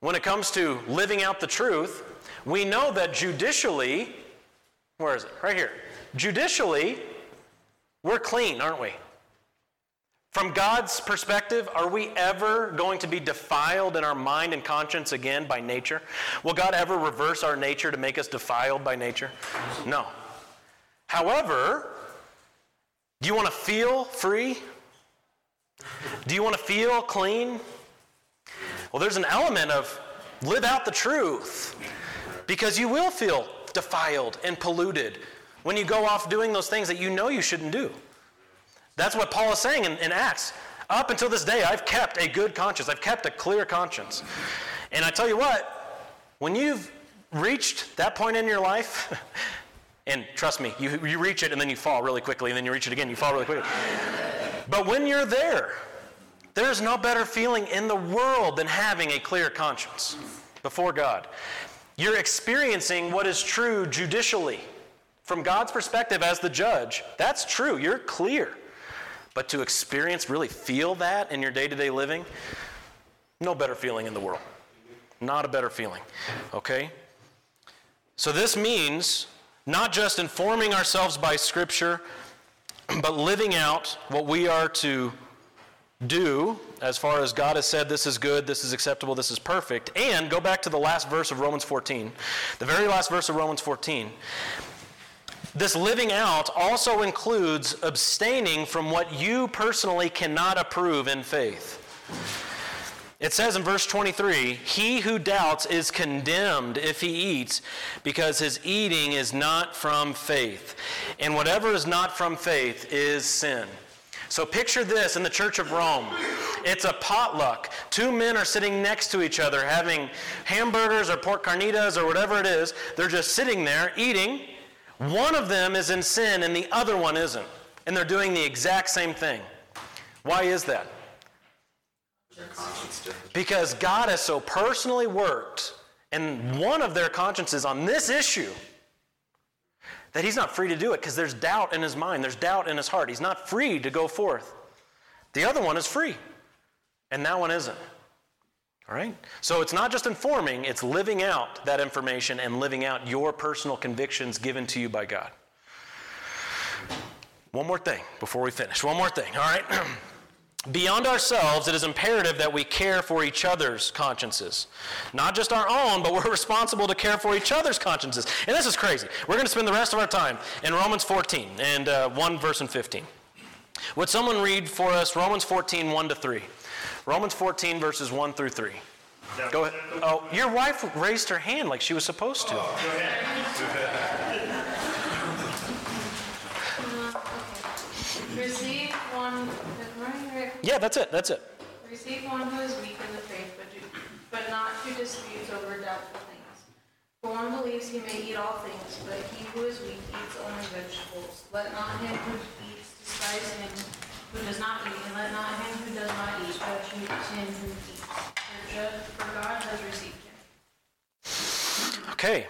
When it comes to living out the truth, we know that judicially, where is it? Right here. Judicially, we're clean, aren't we? From God's perspective, are we ever going to be defiled in our mind and conscience again by nature? Will God ever reverse our nature to make us defiled by nature? No. However, do you want to feel free? Do you want to feel clean? Well, there's an element of live out the truth because you will feel defiled and polluted when you go off doing those things that you know you shouldn't do. That's what Paul is saying in, in Acts. Up until this day, I've kept a good conscience, I've kept a clear conscience. And I tell you what, when you've reached that point in your life, and trust me, you, you reach it and then you fall really quickly, and then you reach it again, you fall really quickly. But when you're there, there's no better feeling in the world than having a clear conscience before God. You're experiencing what is true judicially. From God's perspective as the judge, that's true. You're clear. But to experience, really feel that in your day to day living, no better feeling in the world. Not a better feeling. Okay? So this means not just informing ourselves by Scripture, but living out what we are to do as far as God has said this is good, this is acceptable, this is perfect. And go back to the last verse of Romans 14, the very last verse of Romans 14. This living out also includes abstaining from what you personally cannot approve in faith. It says in verse 23 He who doubts is condemned if he eats, because his eating is not from faith. And whatever is not from faith is sin. So picture this in the Church of Rome. It's a potluck. Two men are sitting next to each other having hamburgers or pork carnitas or whatever it is. They're just sitting there eating. One of them is in sin and the other one isn't. And they're doing the exact same thing. Why is that? Because God has so personally worked in one of their consciences on this issue that he's not free to do it because there's doubt in his mind, there's doubt in his heart. He's not free to go forth. The other one is free, and that one isn't. All right? So it's not just informing, it's living out that information and living out your personal convictions given to you by God. One more thing before we finish. One more thing, all right? Beyond ourselves, it is imperative that we care for each other's consciences. Not just our own, but we're responsible to care for each other's consciences. And this is crazy. We're going to spend the rest of our time in Romans 14 and uh, 1 verse and 15. Would someone read for us Romans 14, 1 to 3? Romans 14, verses 1 through 3. Go ahead. Oh, your wife raised her hand like she was supposed to. Receive one. Yeah, that's it. That's it. Receive one who is weak in the faith, but, do, but not who disputes over doubtful things. For one believes he may eat all things, but he who is weak eats only vegetables. Let not him who eats despise him who does not eat, and let not him who does not eat judge who eats. For, judge, for God has received him. Okay.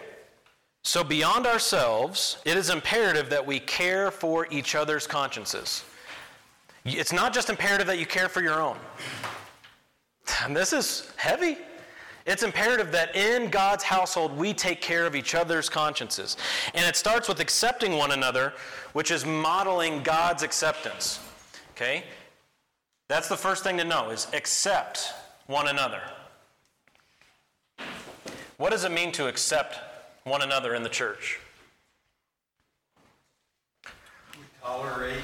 So, beyond ourselves, it is imperative that we care for each other's consciences. It's not just imperative that you care for your own. And this is heavy. It's imperative that in God's household we take care of each other's consciences. And it starts with accepting one another, which is modeling God's acceptance. Okay? That's the first thing to know is accept one another. What does it mean to accept one another in the church? We tolerate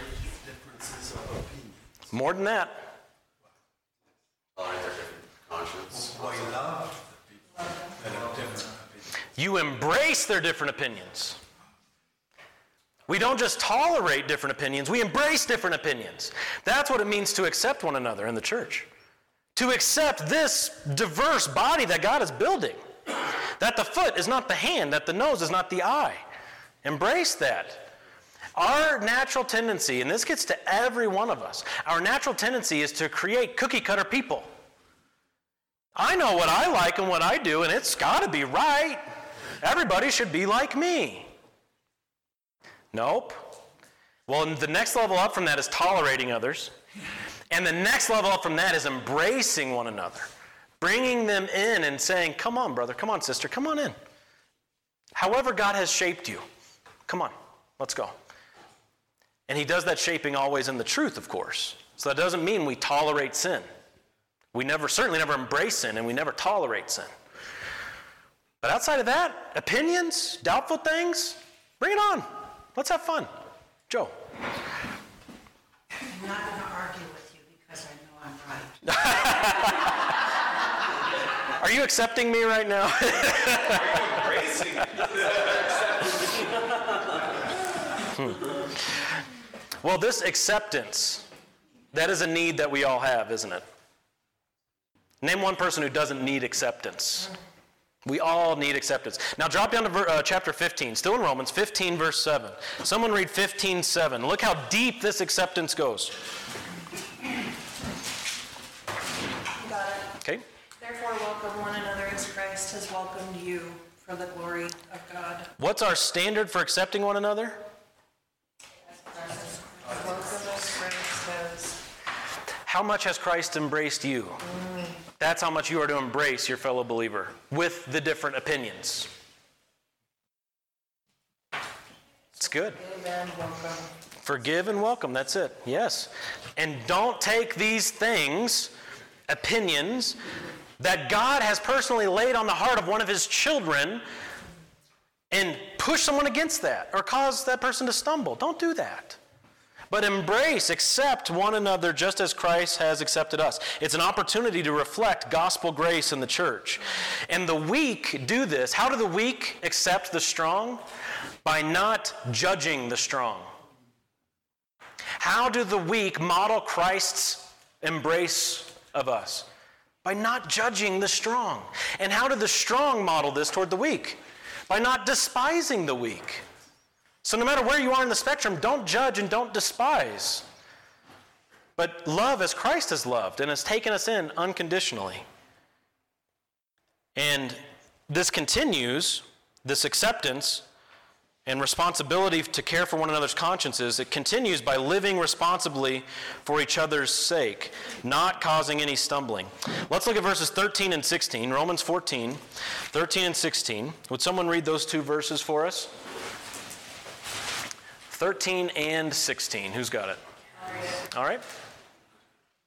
differences of opinion. More than that. Tolerate their different conscience. We love the people that have different opinions. You embrace their different opinions. We don't just tolerate different opinions, we embrace different opinions. That's what it means to accept one another in the church. To accept this diverse body that God is building. That the foot is not the hand, that the nose is not the eye. Embrace that. Our natural tendency, and this gets to every one of us, our natural tendency is to create cookie cutter people. I know what I like and what I do, and it's got to be right. Everybody should be like me. Nope. Well, the next level up from that is tolerating others. And the next level up from that is embracing one another, bringing them in and saying, Come on, brother, come on, sister, come on in. However, God has shaped you, come on, let's go. And He does that shaping always in the truth, of course. So that doesn't mean we tolerate sin. We never, certainly never embrace sin, and we never tolerate sin. But outside of that, opinions, doubtful things, bring it on. Let's have fun. Joe. I'm not going to argue with you because I know I'm right. Are you accepting me right now? hmm. Well, this acceptance, that is a need that we all have, isn't it? Name one person who doesn't need acceptance. We all need acceptance. Now drop down to ver, uh, chapter 15, still in Romans, 15, verse 7. Someone read 15, 7. Look how deep this acceptance goes. Got it. Okay? Therefore, welcome one another as Christ has welcomed you for the glory of God. What's our standard for accepting one another? Welcome as Christ has. How much has Christ embraced you? That's how much you are to embrace your fellow believer with the different opinions. It's good. Forgive and welcome. That's it. Yes. And don't take these things, opinions, that God has personally laid on the heart of one of his children and push someone against that or cause that person to stumble. Don't do that. But embrace, accept one another just as Christ has accepted us. It's an opportunity to reflect gospel grace in the church. And the weak do this. How do the weak accept the strong? By not judging the strong. How do the weak model Christ's embrace of us? By not judging the strong. And how do the strong model this toward the weak? By not despising the weak. So, no matter where you are in the spectrum, don't judge and don't despise. But love as Christ has loved and has taken us in unconditionally. And this continues, this acceptance and responsibility to care for one another's consciences, it continues by living responsibly for each other's sake, not causing any stumbling. Let's look at verses 13 and 16, Romans 14, 13 and 16. Would someone read those two verses for us? 13 and 16. Who's got it? All right.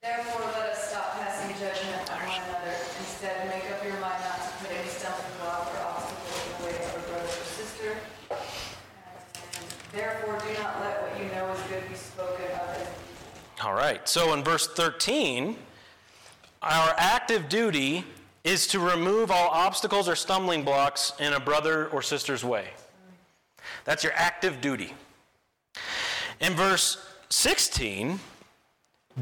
Therefore, let us stop passing judgment on one another. Instead, make up your mind not to put any stumbling block or obstacle in the way of a brother or sister. And therefore, do not let what you know is good be spoken of All right. So in verse 13, our active duty is to remove all obstacles or stumbling blocks in a brother or sister's way. That's your active duty. In verse 16,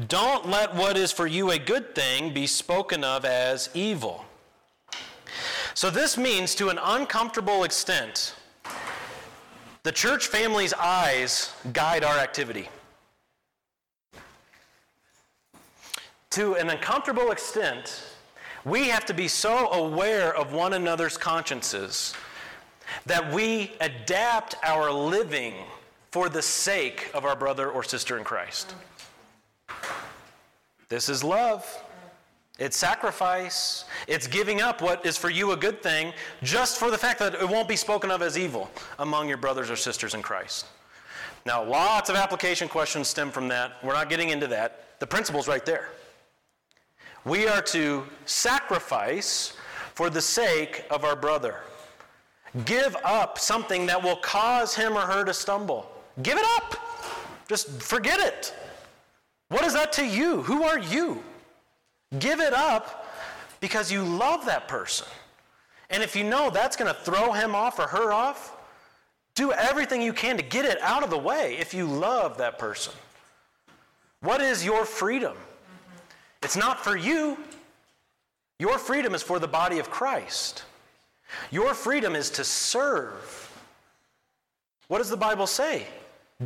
don't let what is for you a good thing be spoken of as evil. So this means, to an uncomfortable extent, the church family's eyes guide our activity. To an uncomfortable extent, we have to be so aware of one another's consciences that we adapt our living for the sake of our brother or sister in Christ. This is love. It's sacrifice. It's giving up what is for you a good thing just for the fact that it won't be spoken of as evil among your brothers or sisters in Christ. Now, lots of application questions stem from that. We're not getting into that. The principle's right there. We are to sacrifice for the sake of our brother. Give up something that will cause him or her to stumble. Give it up. Just forget it. What is that to you? Who are you? Give it up because you love that person. And if you know that's going to throw him off or her off, do everything you can to get it out of the way if you love that person. What is your freedom? It's not for you. Your freedom is for the body of Christ. Your freedom is to serve. What does the Bible say?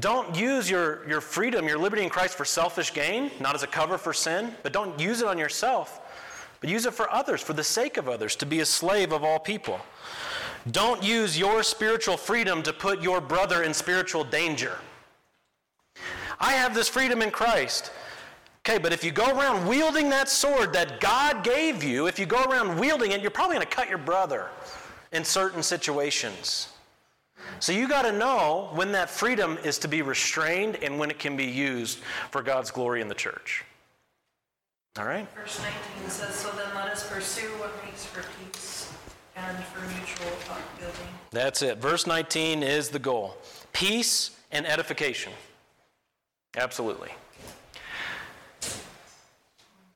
Don't use your, your freedom, your liberty in Christ for selfish gain, not as a cover for sin, but don't use it on yourself, but use it for others, for the sake of others, to be a slave of all people. Don't use your spiritual freedom to put your brother in spiritual danger. I have this freedom in Christ. Okay, but if you go around wielding that sword that God gave you, if you go around wielding it, you're probably going to cut your brother in certain situations. So you got to know when that freedom is to be restrained and when it can be used for God's glory in the church. All right? Verse 19 says, So then let us pursue what makes for peace and for mutual upbuilding. That's it. Verse 19 is the goal peace and edification. Absolutely.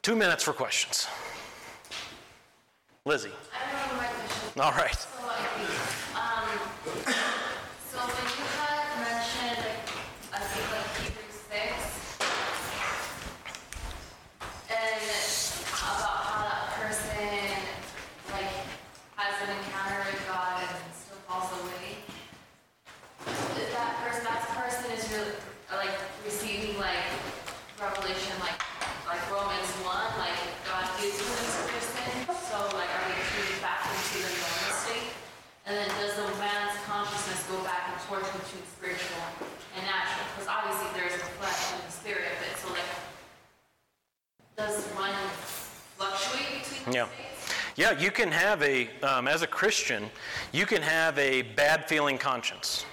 Two minutes for questions. Lizzie. I don't know my question. All right. So, like, um, so when you had mentioned, I think like Hebrews six, and about how that person like has an encounter with God and still falls away, is that person, that person is really like receiving like revelation, like like Romans one, like God gives you this person, so like are they treated back into the normal state? And then does the man's consciousness go back and forth between spiritual and natural? Because obviously there's the flesh and the spirit of it, so like does one fluctuate between Yeah. Yeah, you can have a, um, as a Christian, you can have a bad feeling conscience.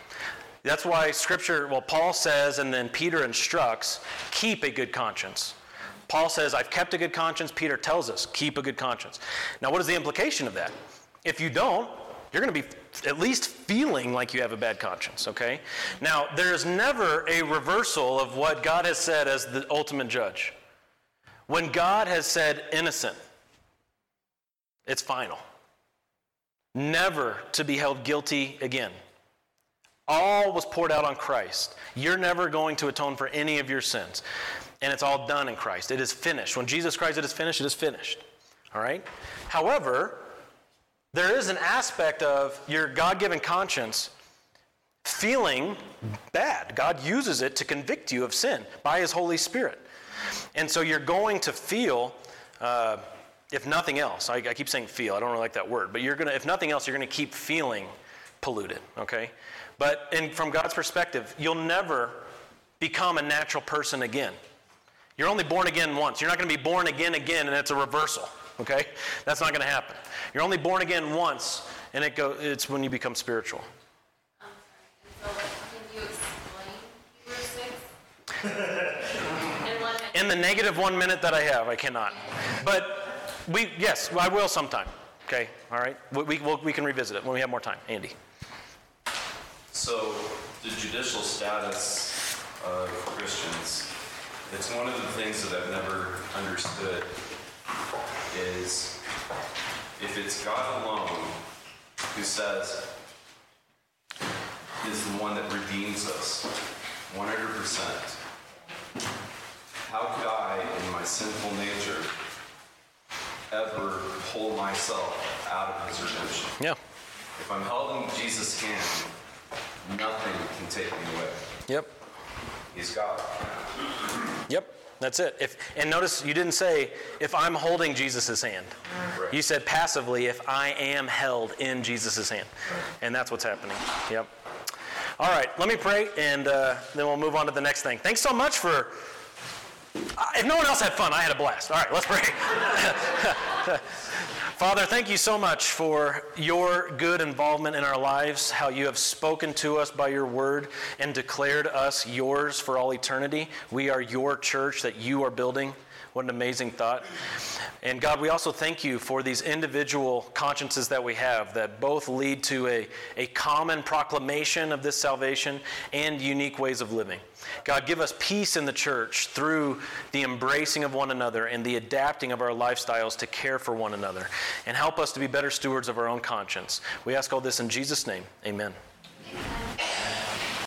That's why Scripture, well, Paul says, and then Peter instructs, keep a good conscience. Paul says, I've kept a good conscience. Peter tells us, keep a good conscience. Now, what is the implication of that? If you don't, you're going to be at least feeling like you have a bad conscience, okay? Now, there's never a reversal of what God has said as the ultimate judge. When God has said innocent, it's final. Never to be held guilty again. All was poured out on Christ. You're never going to atone for any of your sins. And it's all done in Christ. It is finished. When Jesus Christ it is finished, it is finished. All right? However, there is an aspect of your God given conscience feeling bad. God uses it to convict you of sin by His Holy Spirit. And so you're going to feel, uh, if nothing else, I, I keep saying feel, I don't really like that word, but you're going to, if nothing else, you're going to keep feeling polluted, okay? But in, from God's perspective, you'll never become a natural person again. You're only born again once. You're not going to be born again again and it's a reversal, okay? That's not going to happen. You're only born again once and it go, it's when you become spiritual. So can you explain Hebrews six? In. In the negative one minute that I have, I cannot. But we, yes, I will sometime. Okay, all right. We, we, we'll, we can revisit it when we have more time. Andy. So, the judicial status of Christians, it's one of the things that I've never understood is if it's God alone who says, is the one that redeems us 100%, how could I, in my sinful nature, ever pull myself out of his redemption? Yeah. If I'm held in Jesus' hand, nothing can take me away. Yep. He's God. Yep. That's it. If and notice you didn't say if I'm holding Jesus' hand. You said passively if I am held in Jesus' hand, and that's what's happening. Yep. All right. Let me pray, and uh, then we'll move on to the next thing. Thanks so much for If no one else had fun, I had a blast. All right, let's pray. Father, thank you so much for your good involvement in our lives, how you have spoken to us by your word and declared us yours for all eternity. We are your church that you are building. What an amazing thought. And God, we also thank you for these individual consciences that we have that both lead to a, a common proclamation of this salvation and unique ways of living. God, give us peace in the church through the embracing of one another and the adapting of our lifestyles to care for one another. And help us to be better stewards of our own conscience. We ask all this in Jesus' name. Amen.